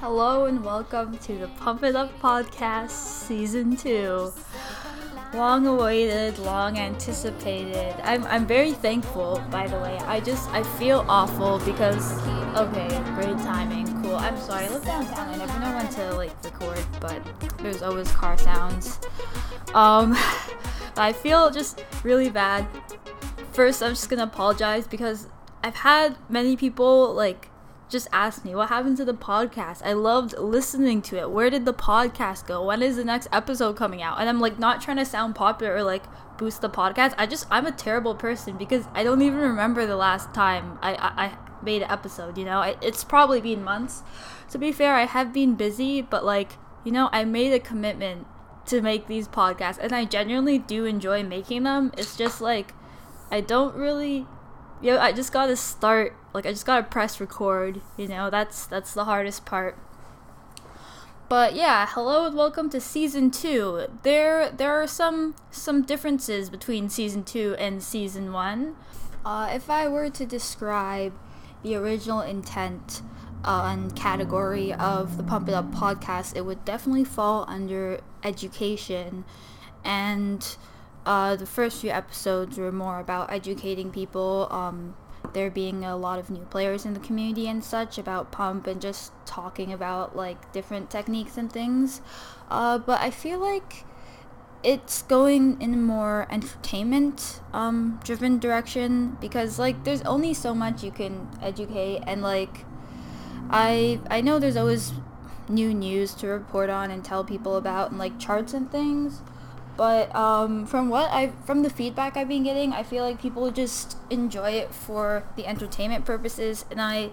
Hello and welcome to the Pump It Up Podcast Season 2. Long awaited, long anticipated. I'm, I'm very thankful, by the way. I just, I feel awful because, okay, great timing, cool. I'm sorry, I live downtown. And I never know when to, like, record, but there's always car sounds. Um, I feel just really bad. First, I'm just gonna apologize because I've had many people, like, just ask me what happened to the podcast. I loved listening to it. Where did the podcast go? When is the next episode coming out? And I'm like not trying to sound popular or like boost the podcast. I just I'm a terrible person because I don't even remember the last time I I, I made an episode. You know, I, it's probably been months. To be fair, I have been busy, but like you know, I made a commitment to make these podcasts, and I genuinely do enjoy making them. It's just like I don't really yo, I just gotta start. Like, I just gotta press record. You know, that's that's the hardest part. But yeah, hello and welcome to season two. There there are some some differences between season two and season one. Uh, if I were to describe the original intent uh, and category of the Pump It Up podcast, it would definitely fall under education and uh, the first few episodes were more about educating people, um, there being a lot of new players in the community and such about pump and just talking about like different techniques and things. Uh, but I feel like it's going in a more entertainment um, driven direction because like there's only so much you can educate and like I I know there's always new news to report on and tell people about and like charts and things but um, from what I from the feedback I've been getting, I feel like people just enjoy it for the entertainment purposes, and I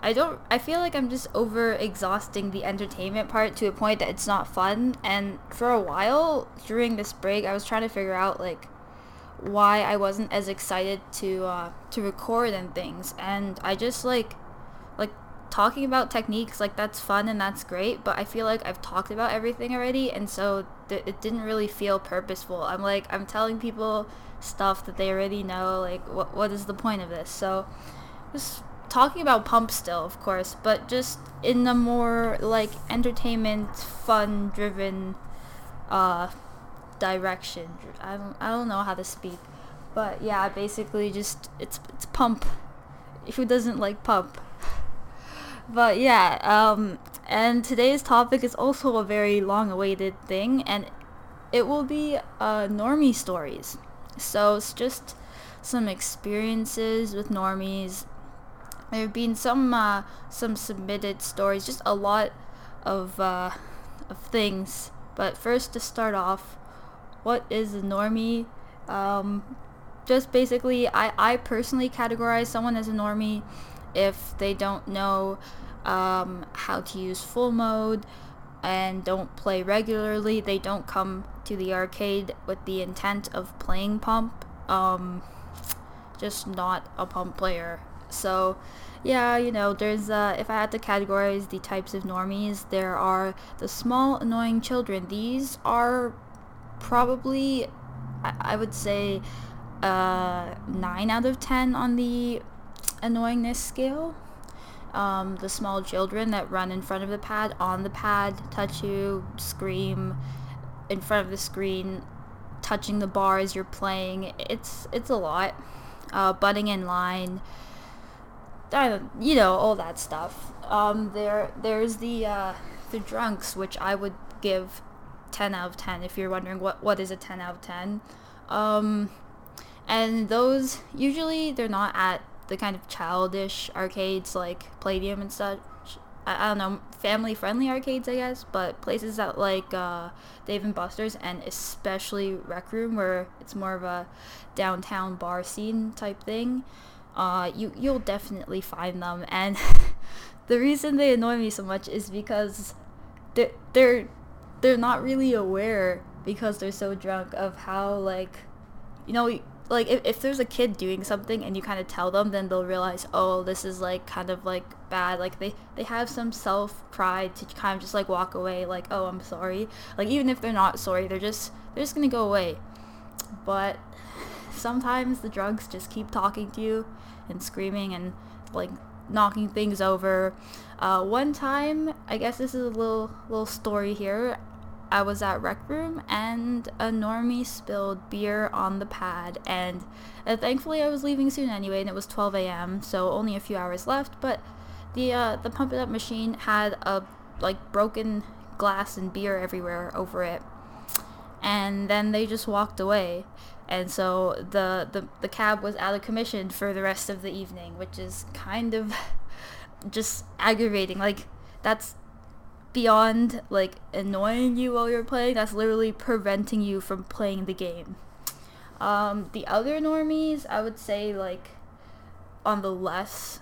I don't I feel like I'm just over exhausting the entertainment part to a point that it's not fun. And for a while during this break, I was trying to figure out like why I wasn't as excited to uh, to record and things, and I just like like talking about techniques like that's fun and that's great but i feel like i've talked about everything already. And so it didn't really feel purposeful. I'm like i'm telling people stuff that they already know like what what is the point of this? So just talking about pump still of course but just in a more like entertainment fun driven uh direction. I don't i don't know how to speak but yeah basically just it's it's pump. Who doesn't like pump? But yeah, um, and today's topic is also a very long-awaited thing, and it will be uh, normie stories. So it's just some experiences with normies. There have been some uh, some submitted stories, just a lot of uh, of things. But first, to start off, what is a normie? Um, just basically, I, I personally categorize someone as a normie if they don't know um, how to use full mode and don't play regularly. They don't come to the arcade with the intent of playing pump. Um, just not a pump player. So, yeah, you know, there's uh, if I had to categorize the types of normies, there are the small annoying children. These are probably, I, I would say, uh, nine out of ten on the annoyingness scale. Um, the small children that run in front of the pad, on the pad, touch you, scream in front of the screen, touching the bar as you're playing. It's it's a lot. Uh, butting in line. you know all that stuff. Um, there there's the uh, the drunks, which I would give 10 out of 10 if you're wondering what what is a 10 out of 10. Um, and those usually they're not at the kind of childish arcades like Playdium and such. I, I don't know, family friendly arcades, I guess, but places that like uh, Dave and Buster's and especially Rec Room, where it's more of a downtown bar scene type thing. Uh, you you'll definitely find them, and the reason they annoy me so much is because they're they're they're not really aware because they're so drunk of how like you know like if, if there's a kid doing something and you kind of tell them then they'll realize oh this is like kind of like bad like they they have some self pride to kind of just like walk away like oh i'm sorry like even if they're not sorry they're just they're just gonna go away but sometimes the drugs just keep talking to you and screaming and like knocking things over. Uh, one time, I guess this is a little little story here. I was at rec room and a normie spilled beer on the pad, and uh, thankfully I was leaving soon anyway, and it was 12 a.m. so only a few hours left. But the uh, the pump it up machine had a like broken glass and beer everywhere over it, and then they just walked away and so the, the the cab was out of commission for the rest of the evening which is kind of just aggravating like that's beyond like annoying you while you're playing that's literally preventing you from playing the game. Um, the other normies i would say like on the less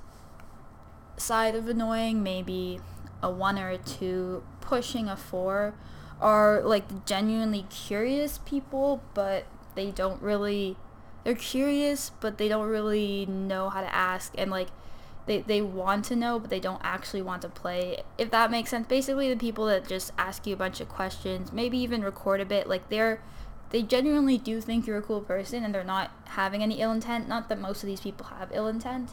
side of annoying maybe a one or a two pushing a four are like genuinely curious people but they don't really they're curious but they don't really know how to ask and like they, they want to know but they don't actually want to play if that makes sense. Basically the people that just ask you a bunch of questions maybe even record a bit like they're they genuinely do think you're a cool person and they're not having any ill intent. Not that most of these people have ill intent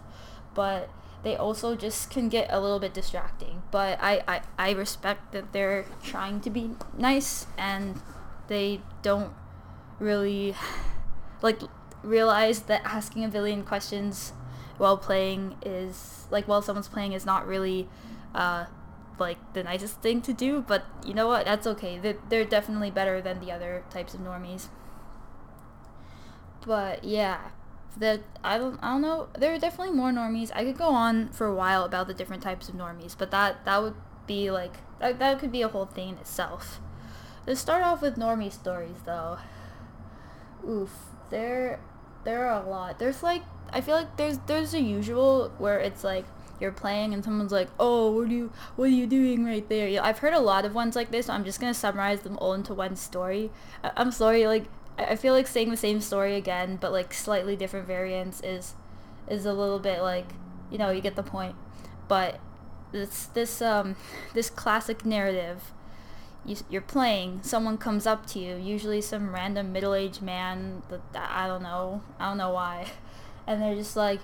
but they also just can get a little bit distracting. But I, I, I respect that they're trying to be nice and they don't really like realize that asking a billion questions while playing is like while someone's playing is not really uh, like the nicest thing to do but you know what? That's okay. They're, they're definitely better than the other types of normies. But yeah that I don't I don't know. There are definitely more normies. I could go on for a while about the different types of normies but that that would be like that, that could be a whole thing in itself. Let's start off with normie stories though. Oof, there there are a lot. There's like I feel like there's there's a usual where it's like you're playing and someone's like, "Oh, what are you what are you doing right there?" I've heard a lot of ones like this. So I'm just gonna summarize them all into one story. I- I'm sorry, like I feel like saying the same story again, but like slightly different variants is is a little bit like you know you get the point. But this this um this classic narrative you, you're playing, someone comes up to you, usually some random middle-aged man that I don't know, I don't know why, and they're just like,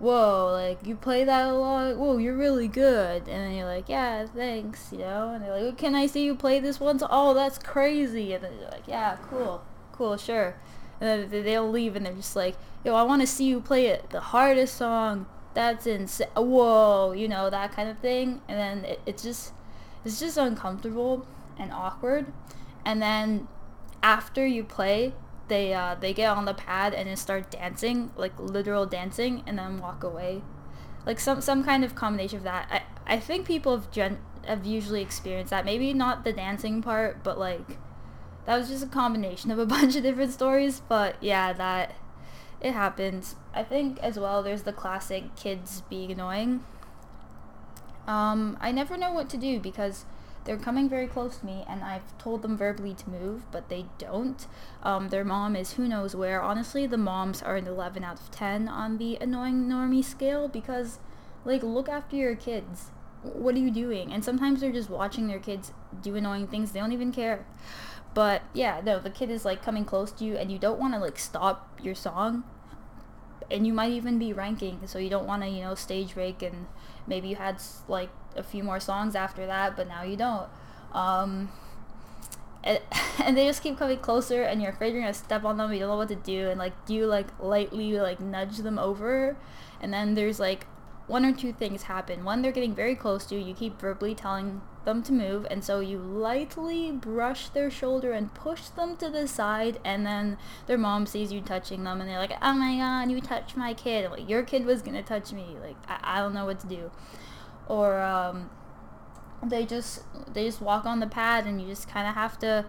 "Whoa, like you play that a lot? Whoa, you're really good." And then you're like, "Yeah, thanks," you know. And they're like, "Can I see you play this once?" "Oh, that's crazy!" And then you're like, "Yeah, cool, cool, sure." And then they'll leave, and they're just like, "Yo, I want to see you play it, the hardest song." That's insane. Whoa, you know that kind of thing, and then it, it's just, it's just uncomfortable and awkward. And then after you play, they uh, they get on the pad and then start dancing, like literal dancing, and then walk away, like some some kind of combination of that. I I think people have gen- have usually experienced that. Maybe not the dancing part, but like that was just a combination of a bunch of different stories. But yeah, that it happens. I think as well. There's the classic kids being annoying. Um, I never know what to do because they're coming very close to me, and I've told them verbally to move, but they don't. Um, their mom is who knows where. Honestly, the moms are an 11 out of 10 on the annoying normie scale because, like, look after your kids. What are you doing? And sometimes they're just watching their kids do annoying things. They don't even care. But yeah, no, the kid is like coming close to you, and you don't want to like stop your song and you might even be ranking so you don't want to you know stage break and maybe you had like a few more songs after that but now you don't. Um, and, and they just keep coming closer and you're afraid you're gonna step on them you don't know what to do and like do you like lightly like nudge them over? And then there's like one or two things happen. One they're getting very close to you. You keep verbally telling them to move, and so you lightly brush their shoulder and push them to the side, and then their mom sees you touching them, and they're like, "Oh my god, you touched my kid! Like your kid was gonna touch me! Like I, I don't know what to do," or um, they just they just walk on the pad, and you just kind of have to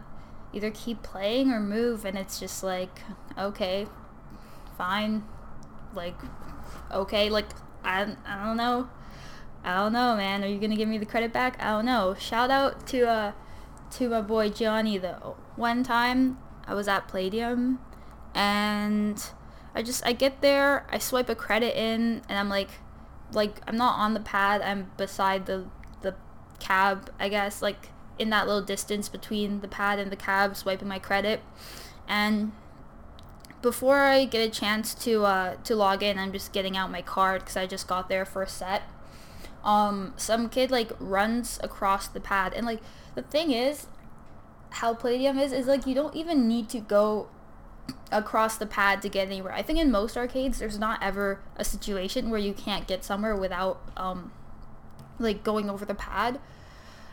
either keep playing or move, and it's just like, okay, fine, like, okay, like I I don't know I don't know, man. Are you gonna give me the credit back? I don't know. Shout out to uh to my boy Johnny though. One time I was at Playdium and I just I get there, I swipe a credit in and I'm like like I'm not on the pad, I'm beside the the cab, I guess, like in that little distance between the pad and the cab swiping my credit. And before I get a chance to uh, to log in, I'm just getting out my card because I just got there for a set um, some kid like runs across the pad, and like the thing is, how Playdium is is like you don't even need to go across the pad to get anywhere. I think in most arcades, there's not ever a situation where you can't get somewhere without um, like going over the pad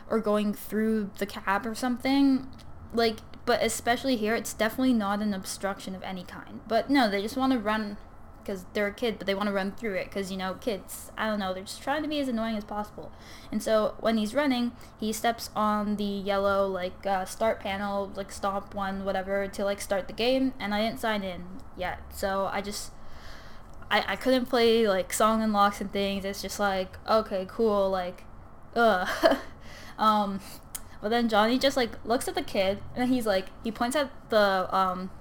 or going through the cab or something. Like, but especially here, it's definitely not an obstruction of any kind. But no, they just want to run because they're a kid, but they want to run through it because you know kids. I don't know. They're just trying to be as annoying as possible. And so when he's running, he steps on the yellow like uh, start panel, like stomp one, whatever, to like start the game. And I didn't sign in yet, so I just. I, I couldn't play like song unlocks and things. It's just like okay, cool, like, ugh. um, but then Johnny just like looks at the kid and he's like he points at the um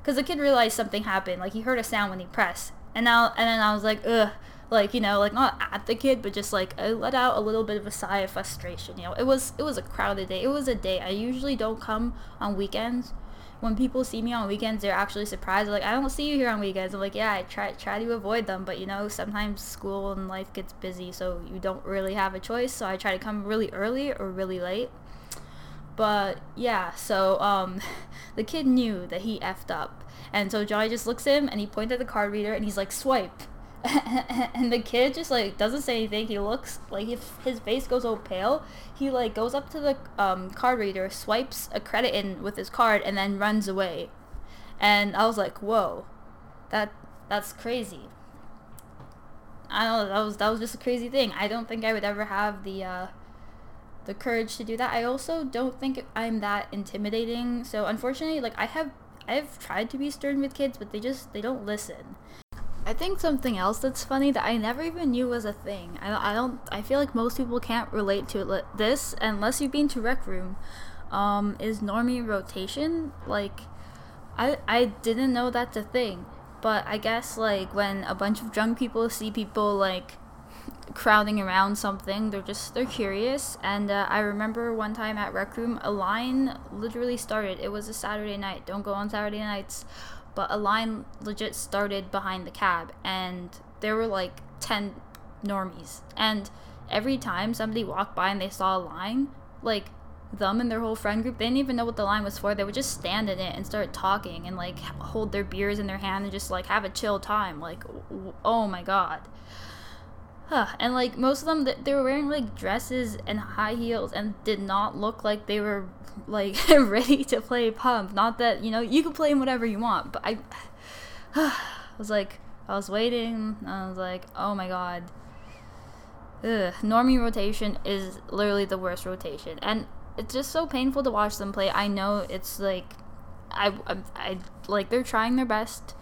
because the kid realized something happened. Like he heard a sound when he pressed, and now and then I was like, ugh, like you know, like not at the kid, but just like I let out a little bit of a sigh of frustration. You know, it was it was a crowded day. It was a day I usually don't come on weekends. When people see me on weekends, they're actually surprised. They're like, I don't see you here on weekends. I'm like, yeah, I try try to avoid them, but you know, sometimes school and life gets busy, so you don't really have a choice. So I try to come really early or really late. But yeah, so um, the kid knew that he effed up, and so Johnny just looks at him and he points at the card reader and he's like, "Swipe." and the kid just like doesn't say anything. He looks like if his face goes all pale. He like goes up to the um, card reader, swipes a credit in with his card, and then runs away. And I was like, "Whoa, that that's crazy." I don't know. That was that was just a crazy thing. I don't think I would ever have the uh, the courage to do that. I also don't think I'm that intimidating. So unfortunately, like I have I've tried to be stern with kids, but they just they don't listen. I think something else that's funny that I never even knew was a thing. I, I don't. I feel like most people can't relate to it, this unless you've been to Rec Room. Um, is normie rotation like? I I didn't know that's a thing, but I guess like when a bunch of drunk people see people like crowding around something. They're just they're curious. And uh, I remember one time at Rec Room, a line literally started. It was a Saturday night. Don't go on Saturday nights, but a line legit started behind the cab, and there were like ten normies. And every time somebody walked by and they saw a line, like them and their whole friend group, they didn't even know what the line was for. They would just stand in it and start talking and like hold their beers in their hand and just like have a chill time. Like, oh my god. And like most of them, they were wearing like dresses and high heels and did not look like they were like ready to play pump. Not that you know you can play whatever you want, but I, I was like, I was waiting. and I was like, oh my god. Ugh. Normie rotation is literally the worst rotation, and it's just so painful to watch them play. I know it's like, I, I, I like they're trying their best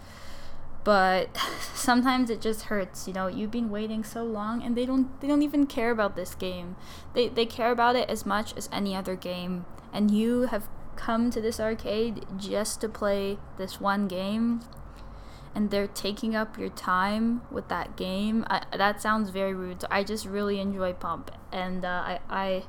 but sometimes it just hurts you know you've been waiting so long and they don't they don't even care about this game. They they care about it as much as any other game. And you have come to this arcade just to play this one game and they're taking up your time with that game. I, that sounds very rude. So i just really enjoy pump and uh, i i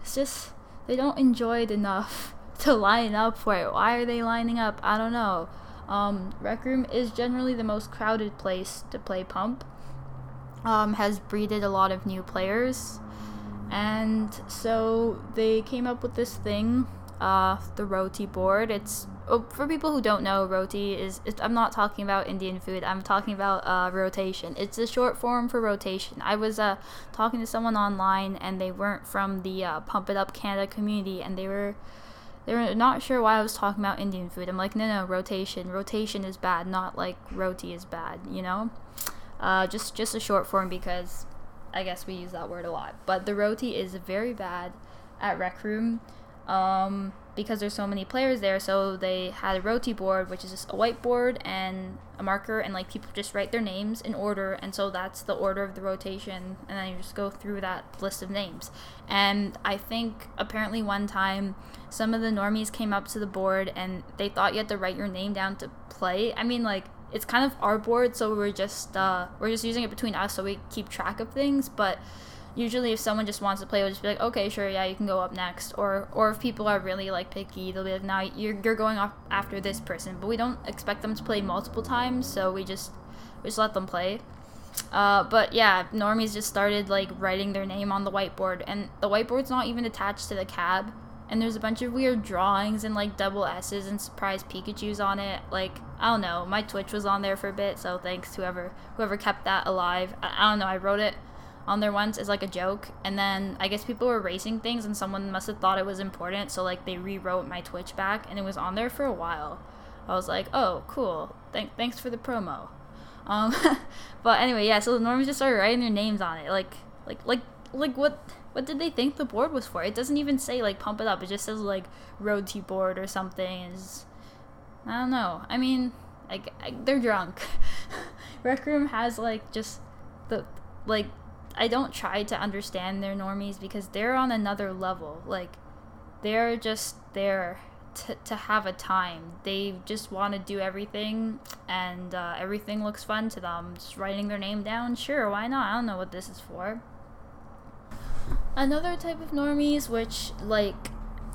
it's just they don't enjoy it enough to line up for it. Why are they lining up? I don't know um, Rec Room is generally the most crowded place to play Pump. Um, has breeded a lot of new players, and so they came up with this thing, uh, the roti board. It's oh, for people who don't know, roti is. I'm not talking about Indian food. I'm talking about uh, rotation. It's a short form for rotation. I was uh, talking to someone online, and they weren't from the uh, Pump It Up Canada community, and they were they were not sure why I was talking about Indian food. I'm like, no, no, rotation. Rotation is bad, not like roti is bad, you know? Uh, just just a short form because I guess we use that word a lot. But the roti is very bad at Rec Room. Um, because there's so many players there, so they had a roti board, which is just a whiteboard and a marker, and like people just write their names in order, and so that's the order of the rotation, and then you just go through that list of names. And I think apparently one time some of the normies came up to the board and they thought you had to write your name down to play. I mean, like it's kind of our board, so we're just uh, we're just using it between us, so we keep track of things, but usually if someone just wants to play, we'll just be like, okay, sure, yeah, you can go up next. Or or if people are really like picky, they'll be like, now you're you're going off after this person. But we don't expect them to play multiple times, so we just we just let them play. Uh, but yeah, normies just started like writing their name on the whiteboard, and the whiteboard's not even attached to the cab. And there's a bunch of weird drawings and like double S's and surprise Pikachu's on it. Like I don't know, my Twitch was on there for a bit, so thanks to whoever whoever kept that alive. I, I don't know, I wrote it on there once as like a joke, and then I guess people were racing things, and someone must have thought it was important, so like they rewrote my Twitch back, and it was on there for a while. I was like, oh, cool. Thank, thanks for the promo. Um, but anyway, yeah. So the normies just started writing their names on it. Like, like, like, like what? What did they think the board was for? It doesn't even say like pump it up. It just says like roti board or something. Is I don't know. I mean, like they're drunk. Rec Room has like just the like. I don't try to understand their normies because they're on another level. Like, they're just there to, to have a time. They just want to do everything, and uh, everything looks fun to them. Just writing their name down, sure, why not? I don't know what this is for. Another type of normies, which, like,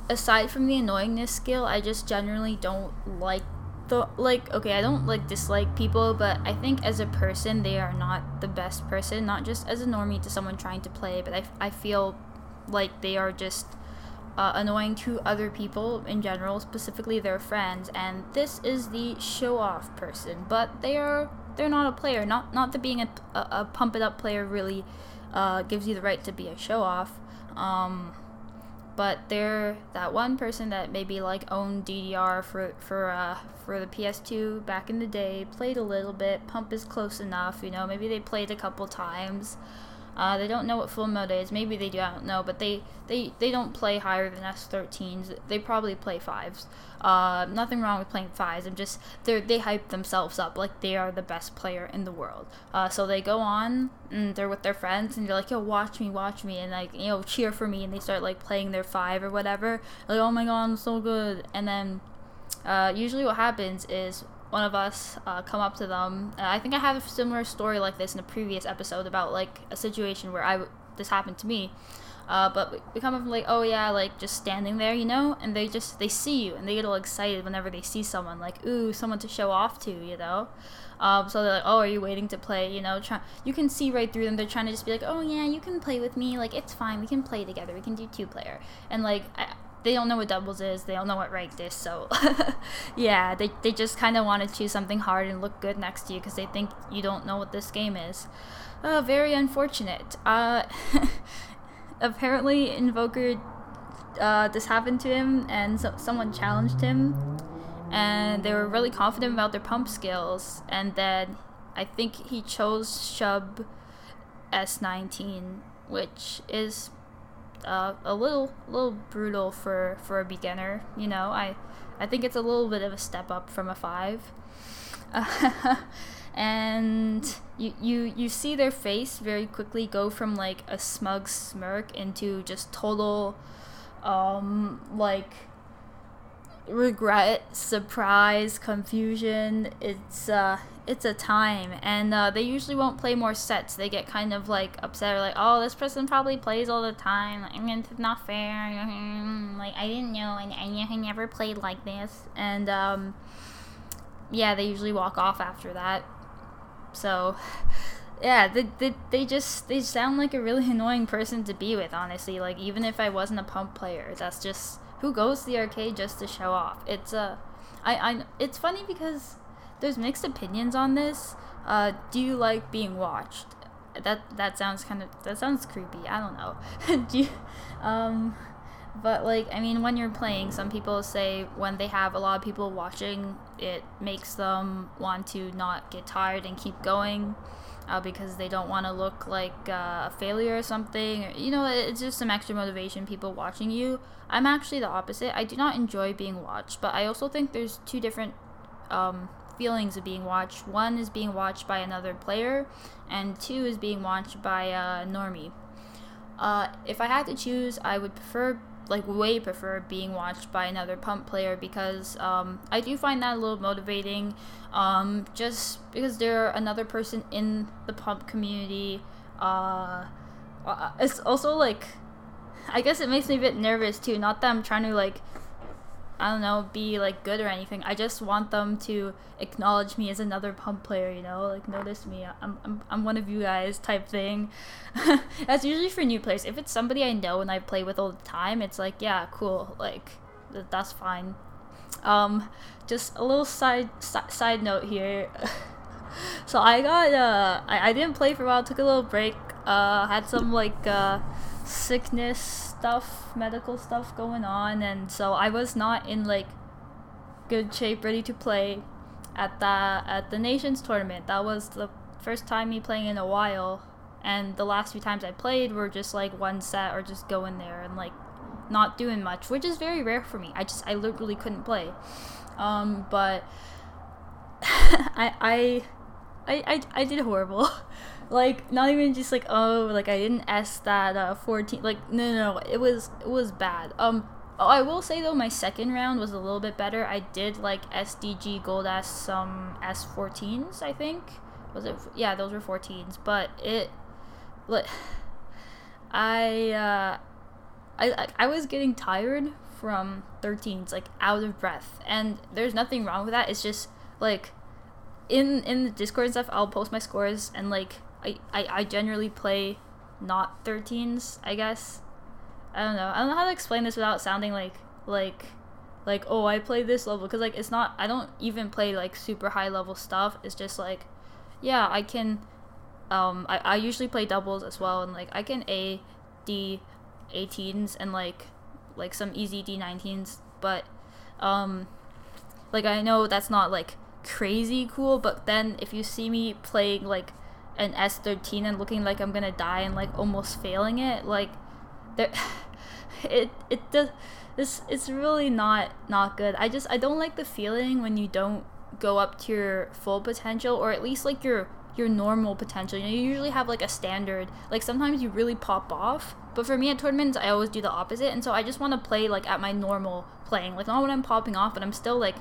aside from the annoyingness skill, I just generally don't like the. Like, okay, I don't, like, dislike people, but I think as a person, they are not the best person. Not just as a normie to someone trying to play, but I, I feel like they are just uh, annoying to other people in general, specifically their friends. And this is the show-off person, but they are they're not a player. Not not that being a, a, a pump it up player really uh, gives you the right to be a show-off. Um, but they're that one person that maybe like owned DDR for for uh, for the PS2 back in the day, played a little bit. Pump is close enough, you know. Maybe they played a couple times. Uh, they don't know what full mode is. Maybe they do. I don't know. But they they they don't play higher than S13s. They probably play fives. Uh, nothing wrong with playing fives. I'm just they they hype themselves up like they are the best player in the world. Uh, so they go on and they're with their friends and they're like, yo, watch me, watch me, and like you know cheer for me, and they start like playing their five or whatever. Like, oh my god, I'm so good. And then uh, usually what happens is one of us uh, come up to them. Uh, I think I have a similar story like this in a previous episode about like a situation where I w- this happened to me. Uh, but we come up like, oh yeah, like just standing there, you know, and they just they see you and they get all excited whenever they see someone, like ooh, someone to show off to, you know. Um, so they're like, oh, are you waiting to play? You know, try- you can see right through them. They're trying to just be like, oh yeah, you can play with me. Like it's fine. We can play together. We can do two player. And like, I, they don't know what doubles is. They don't know what ranked is. So, yeah, they, they just kind of want to choose something hard and look good next to you because they think you don't know what this game is. Uh, very unfortunate. Uh, apparently, Invoker, uh, this happened to him, and so- someone challenged him, and they were really confident about their pump skills, and then I think he chose Shub S19, which is uh, a little little brutal for for a beginner. You know, I I think it's a little bit of a step up from a five. Uh, and you, you you see their face very quickly go from like a smug smirk into just total um like regret surprise confusion it's uh it's a time. And uh, they usually won't play more sets. They get kind of like upset. Or like oh this person probably plays all the time. Like, it's not fair. Like i didn't know and i never played like this. And um, yeah they usually walk off after that. So yeah they, they, they just they sound like a really annoying person to be with honestly. Like even if i wasn't a pump player that's just who goes to the arcade just to show off? It's a uh, I, I it's funny because there's mixed opinions on this. Uh, do you like being watched? That that sounds kind of that sounds creepy. I don't know. do you, um, but like I mean, when you're playing, some people say when they have a lot of people watching, it makes them want to not get tired and keep going. Uh, because they don't want to look like uh, a failure or something. You know, it's just some extra motivation, people watching you. I'm actually the opposite. I do not enjoy being watched, but I also think there's two different um, feelings of being watched. One is being watched by another player, and two is being watched by a normie. Uh, if I had to choose, I would prefer, like, way prefer being watched by another pump player because um, I do find that a little motivating. Um, just because they're another person in the pump community. Uh, uh, it's also like, I guess it makes me a bit nervous too. Not that I'm trying to like I don't know, be like good or anything. I just want them to acknowledge me as another pump player, you know, like notice me. I'm I'm, I'm one of you guys type thing. That's usually for new players. If it's somebody I know and I play with all the time, it's like, yeah, cool, like th- that's fine. Um, just a little side si- side note here. so I got uh I, I didn't play for a while, took a little break. Uh, had some like uh sickness stuff, medical stuff going on, and so I was not in like good shape, ready to play at the at the nations tournament. That was the first time me playing in a while, and the last few times I played were just like one set or just going there and like not doing much, which is very rare for me. I just I literally couldn't play. Um, but I, I I I I did horrible. like not even just like oh like I didn't S that uh 14 like no no no it was it was bad. Um oh, I will say though my second round was a little bit better. I did like SDG gold S some S14s I think. Was it yeah, those were 14s, but it like I uh I I was getting tired from 13s like out of breath and there's nothing wrong with that it's just like in in the discord and stuff i'll post my scores and like i i, I generally play not 13s i guess. I don't know. I don't know how to explain this without sounding like like like oh i play this level because like it's not i don't even play like super high level stuff. It's just like yeah i can um i, I usually play doubles as well and like i can a d 18s and like like some easy D19s, but um like I know that's not like crazy cool, but then if you see me playing like an S13 and looking like I'm gonna die and like almost failing it, like there it it does this it's really not not good. I just I don't like the feeling when you don't go up to your full potential or at least like your your normal potential. You know, you usually have like a standard. Like sometimes you really pop off, but for me at tournaments, I always do the opposite, and so I just want to play like at my normal playing, like not when I'm popping off, but I'm still like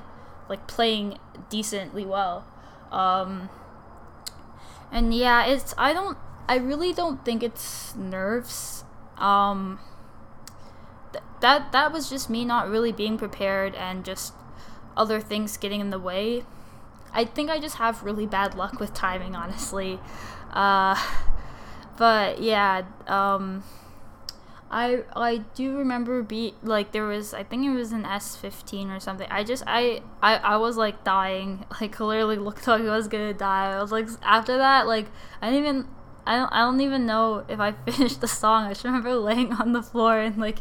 like playing decently well. Um, and yeah, it's I don't I really don't think it's nerves. Um, th- that that was just me not really being prepared and just other things getting in the way. I think I just have really bad luck with timing, honestly. Uh, but yeah, um, I I do remember be like there was I think it was an S fifteen or something. I just I, I I was like dying. Like clearly looked like I was gonna die. I was like after that like I didn't even I don't I don't even know if I finished the song. I just remember laying on the floor and like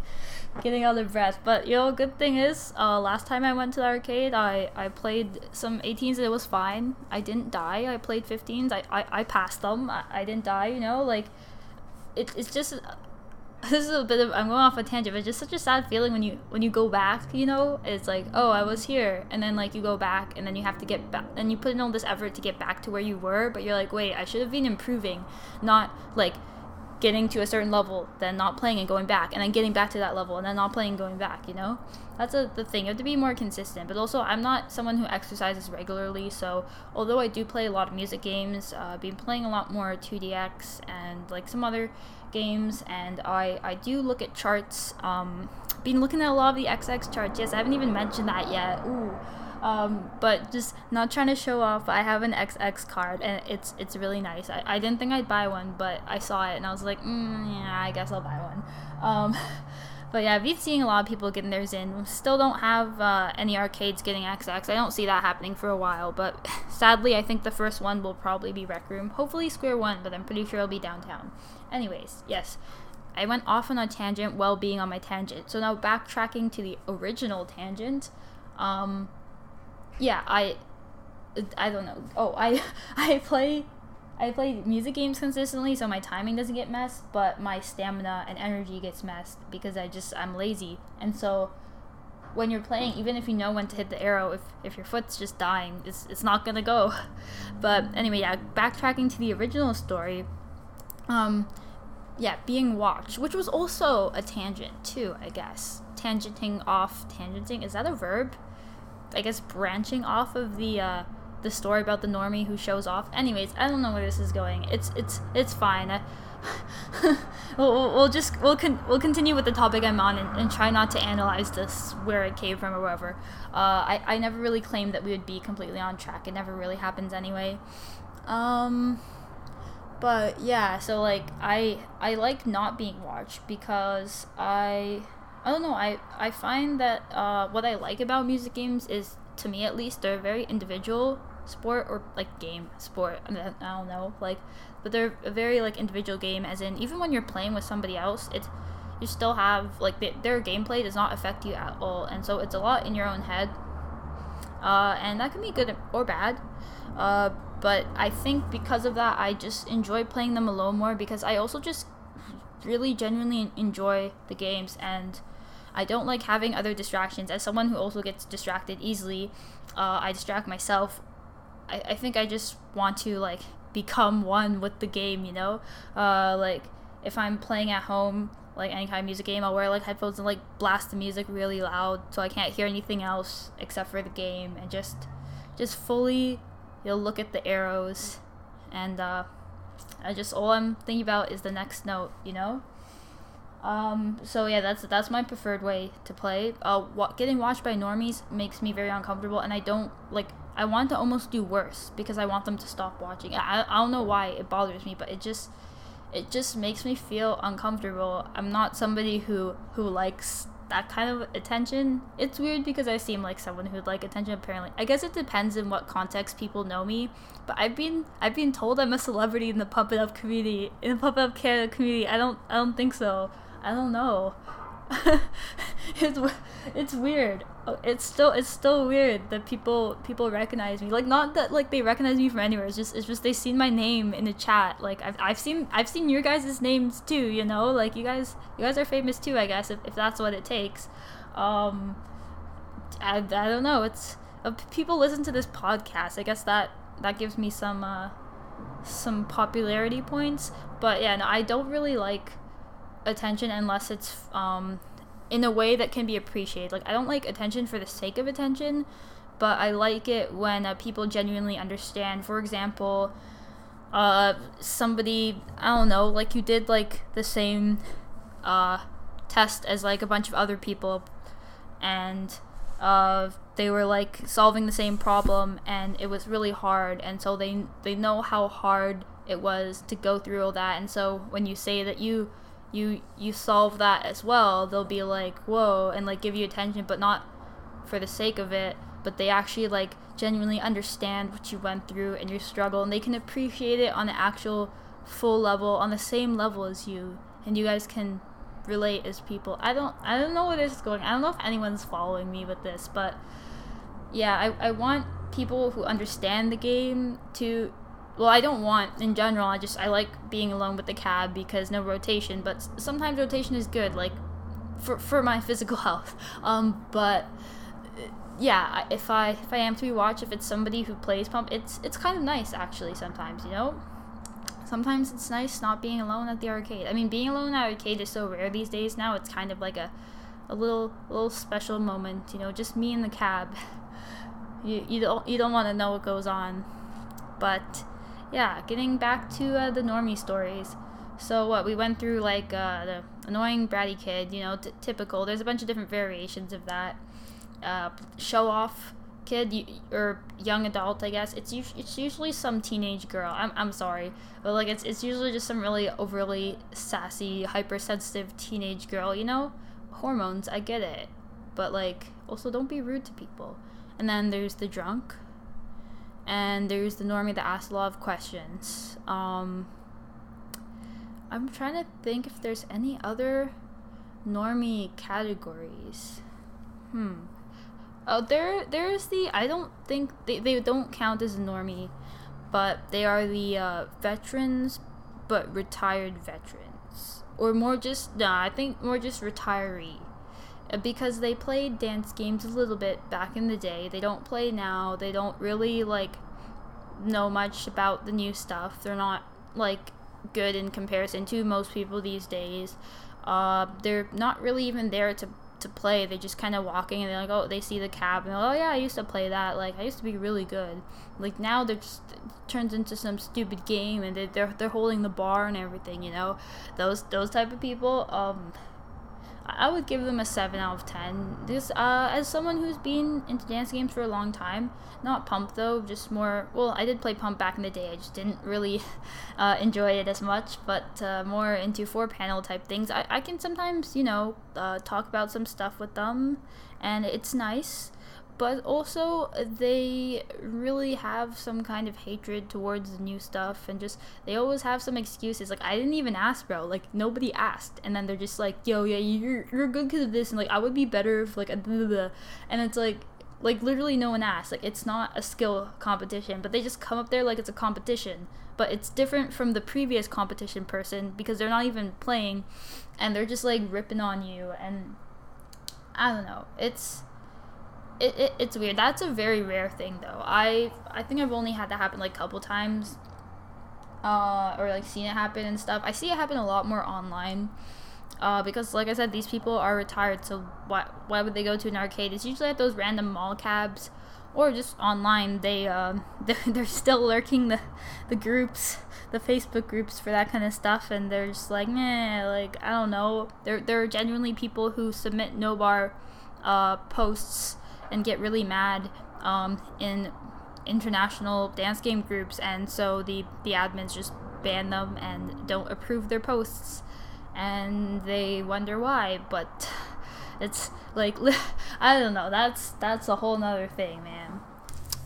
getting out of breath. But you know, good thing is, uh, last time I went to the arcade, I, I played some 18s and it was fine. I didn't die. I played 15s. I, I, I passed them. I, I didn't die. You know, like it, it's just this is a bit of I'm going off a tangent, but it's just such a sad feeling when you when you go back. You know, it's like oh I was here, and then like you go back, and then you have to get back, and you put in all this effort to get back to where you were, but you're like wait I should have been improving, not like getting to a certain level, then not playing and going back, and then getting back to that level, and then not playing and going back, you know? That's a, the thing. You have to be more consistent. But also, I'm not someone who exercises regularly, so although I do play a lot of music games, uh, I've been playing a lot more 2DX and like some other games, and I, I do look at charts. Um, been looking at a lot of the XX charts. Yes, I haven't even mentioned that yet. Ooh. Um, but just not trying to show off. I have an XX card, and it's it's really nice. I, I didn't think I'd buy one, but I saw it, and I was like, mm, yeah, I guess I'll buy one. Um, but yeah, I've been seeing a lot of people getting theirs in. Still don't have uh, any arcades getting XX. I don't see that happening for a while, but sadly, I think the first one will probably be Rec Room. Hopefully Square One, but I'm pretty sure it'll be downtown. Anyways, yes. I went off on a tangent while being on my tangent. So now backtracking to the original tangent. Um, yeah, I I don't know. Oh, I I play I play music games consistently, so my timing doesn't get messed, but my stamina and energy gets messed because I just I'm lazy. And so when you're playing, even if you know when to hit the arrow, if if your foot's just dying, it's it's not gonna go. But anyway, yeah, backtracking to the original story. Um, yeah, being watched, which was also a tangent too, I guess. Tangenting off, tangenting is that a verb? I guess branching off of the uh, the story about the normie who shows off. Anyways, I don't know where this is going. It's it's it's fine. we'll, we'll just we'll con- we'll continue with the topic I'm on and, and try not to analyze this where it came from or wherever. Uh, I I never really claimed that we would be completely on track. It never really happens anyway. Um, but yeah, so like I I like not being watched because I I don't know I I find that uh, what I like about music games is to me at least they're a very individual sport or like game sport. I, mean, I don't know like but they're a very like individual game as in even when you're playing with somebody else it's you still have like the, their gameplay does not affect you at all and so it's a lot in your own head uh, and that can be good or bad. Uh, but i think because of that i just enjoy playing them alone more because i also just really genuinely enjoy the games and i don't like having other distractions. As someone who also gets distracted easily uh, i distract myself. I, I think i just want to like become one with the game, you know? Uh, like if I'm playing at home, like any kind of music game, I'll wear like headphones and like blast the music really loud so I can't hear anything else except for the game and just just fully you'll look at the arrows and uh I just all I'm thinking about is the next note, you know? Um, so yeah, that's that's my preferred way to play. Uh, wa- getting watched by normies makes me very uncomfortable, and I don't like I want to almost do worse because I want them to stop watching. I, I don't know why it bothers me, but it just it just makes me feel uncomfortable. I'm not somebody who who likes that kind of attention. It's weird because I seem like someone who'd like attention apparently. I guess it depends in what context people know me, but I've been I've been told I'm a celebrity in the Pump It Up community, in the Pump It Up Canada community. I don't I don't think so. I don't know. it's it's weird. Oh, it's still it's still weird that people people recognize me. Like not that like they recognize me from anywhere. It's just it's just they seen my name in the chat. Like I've I've seen I've seen your guys' names too. You know, like you guys you guys are famous too. I guess if, if that's what it takes. Um, I, I don't know. It's uh, people listen to this podcast. I guess that that gives me some uh some popularity points. But yeah, no, I don't really like attention unless it's um, in a way that can be appreciated. Like I don't like attention for the sake of attention, but I like it when uh, people genuinely understand. For example, uh, somebody I don't know, like you did like the same uh, test as like a bunch of other people, and uh, they were like solving the same problem, and it was really hard, and so they they know how hard it was to go through all that, and so when you say that you you you solve that as well, they'll be like, whoa, and like give you attention, but not for the sake of it, but they actually like genuinely understand what you went through and your struggle, and they can appreciate it on the actual full level, on the same level as you, and you guys can relate as people. I don't I don't know where this is going. I don't know if anyone's following me with this, but yeah, I, I want people who understand the game to well i don't want in general i just i like being alone with the cab because no rotation but sometimes rotation is good like for, for my physical health. Um but yeah if i if i am to be watched if it's somebody who plays pump it's it's kind of nice actually sometimes you know? Sometimes it's nice not being alone at the arcade. I mean being alone at the arcade is so rare these days now it's kind of like a a little little special moment you know just me in the cab. You, you don't you don't want to know what goes on. But yeah, getting back to uh, the normie stories. So what we went through like uh, the annoying bratty kid, you know, t- typical. There's a bunch of different variations of that. Uh, show off kid or young adult, I guess. It's it's usually some teenage girl. I'm I'm sorry, but like it's it's usually just some really overly sassy, hypersensitive teenage girl. You know, hormones. I get it, but like also don't be rude to people. And then there's the drunk and there's the normie that asks a lot of questions. Um, I'm trying to think if there's any other normie categories. Hmm. Oh, there, there's the. I don't think they, they don't count as normie, but they are the uh, veterans, but retired veterans, or more just. Nah, I think more just retiree because they played dance games a little bit back in the day. They don't play now. They don't really like know much about the new stuff. They're not like good in comparison to most people these days. Uh, they're not really even there to to play. They're just kind of walking and they're like, oh, they see the cab and oh yeah, I used to play that. Like I used to be really good. Like now they're just turns into some stupid game and they, they're they're holding the bar and everything. You know, those those type of people. Um, I would give them a 7 out of 10. This, uh, as someone who's been into dance games for a long time, not Pump though, just more, well, I did play Pump back in the day, I just didn't really uh, enjoy it as much, but uh, more into four panel type things. I, I can sometimes, you know, uh, talk about some stuff with them, and it's nice but also they really have some kind of hatred towards the new stuff and just they always have some excuses. Like i didn't even ask bro. Like nobody asked. And then they're just like yo yeah you're, you're good because of this. And like i would be better if like blah, blah, blah. and it's like like literally no one asked like it's not a skill competition but they just come up there like it's a competition. But it's different from the previous competition person because they're not even playing and they're just like ripping on you. And i don't know. It's it, it, it's weird. That's a very rare thing though. I I think I've only had that happen like a couple times. Uh, or like seen it happen and stuff. I see it happen a lot more online. Uh, because like I said, these people are retired, so why why would they go to an arcade? It's usually at those random mall cabs, or just online. They um they're, they're still lurking the the groups, the Facebook groups for that kind of stuff, and they're just like meh, like I don't know. There there are genuinely people who submit no bar, uh, posts and get really mad um, in international dance game groups, and so the the admins just ban them and don't approve their posts, and they wonder why. But it's like I don't know. That's that's a whole nother thing, man.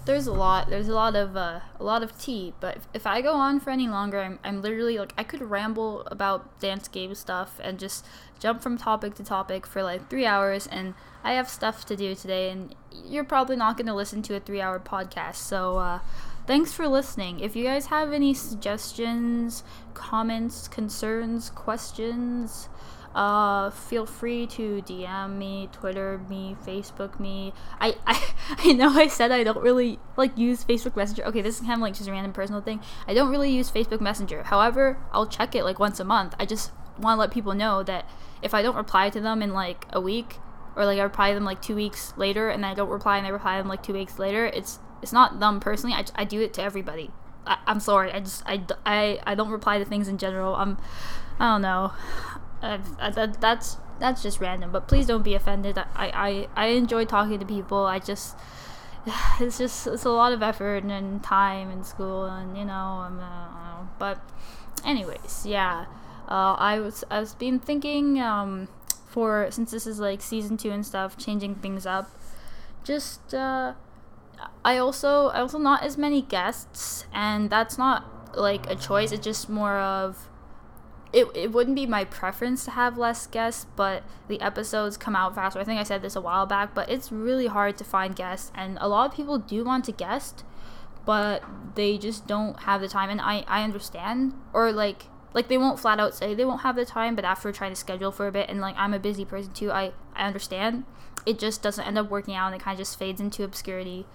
There's a lot. There's a lot of uh, a lot of tea. But if, if I go on for any longer, I'm, I'm literally like I could ramble about dance game stuff and just jump from topic to topic for like three hours and I have stuff to do today, and you're probably not going to listen to a three hour podcast. So, uh, thanks for listening. If you guys have any suggestions, comments, concerns, questions, uh, feel free to DM me, Twitter me, Facebook me. I, I, I know I said I don't really like use Facebook Messenger. Okay, this is kind of like just a random personal thing. I don't really use Facebook Messenger. However, I'll check it like once a month. I just want to let people know that if I don't reply to them in like a week, or like I reply them like two weeks later and I don't reply and I reply them like two weeks later, it's it's not them personally. I, I do it to everybody. I, am sorry. I just I, I I don't reply to things in general. I'm I don't know. I, I, that, that's that's just random. But please don't be offended. I, I I enjoy talking to people. I just it's just it's a lot of effort and, and time in school and you know I'm uh, but anyways yeah. Uh, I was I've been thinking um, for since this is like season two and stuff, changing things up. Just uh, I also I also not as many guests, and that's not like a choice. It's just more of it, it wouldn't be my preference to have less guests, but the episodes come out faster. I think I said this a while back, but it's really hard to find guests, and a lot of people do want to guest, but they just don't have the time, and I, I understand. Or like like they won't flat out say they won't have the time but after trying to schedule for a bit and like i'm a busy person too i i understand it just doesn't end up working out and it kind of just fades into obscurity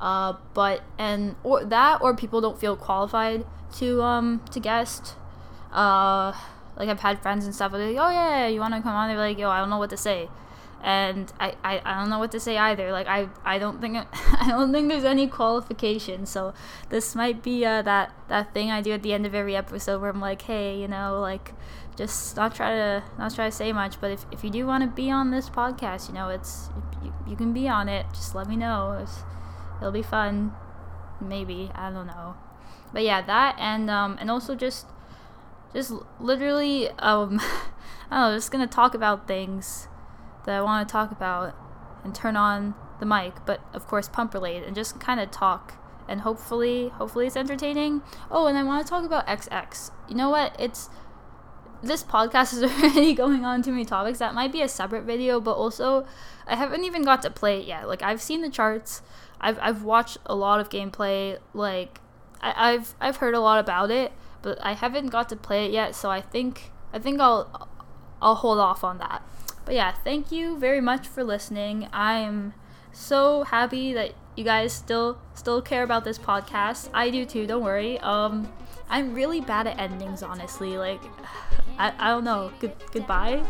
uh but and or that or people don't feel qualified to um to guest uh like i've had friends and stuff they're like oh yeah you want to come on they're like yo i don't know what to say and I, I, I don't know what to say either. Like I, I don't think I don't think there's any qualification. So this might be uh, that that thing I do at the end of every episode where I'm like, hey, you know, like just not try to not try to say much. But if, if you do want to be on this podcast, you know, it's you, you can be on it. Just let me know. It's, it'll be fun. Maybe I don't know. But yeah, that and um and also just just literally um I don't know, just gonna talk about things that I want to talk about and turn on the mic, but of course pump related and just kind of talk and hopefully hopefully it's entertaining. Oh, and I want to talk about XX. You know what? It's this podcast is already going on too many topics. That might be a separate video, but also I haven't even got to play it yet. Like I've seen the charts. I've I've watched a lot of gameplay. Like I, I've I've heard a lot about it, but I haven't got to play it yet. So I think I think I'll I'll hold off on that. But yeah, thank you very much for listening. I'm so happy that you guys still still care about this podcast. I do too, don't worry. Um I'm really bad at endings honestly. Like I, I don't know. Good goodbye.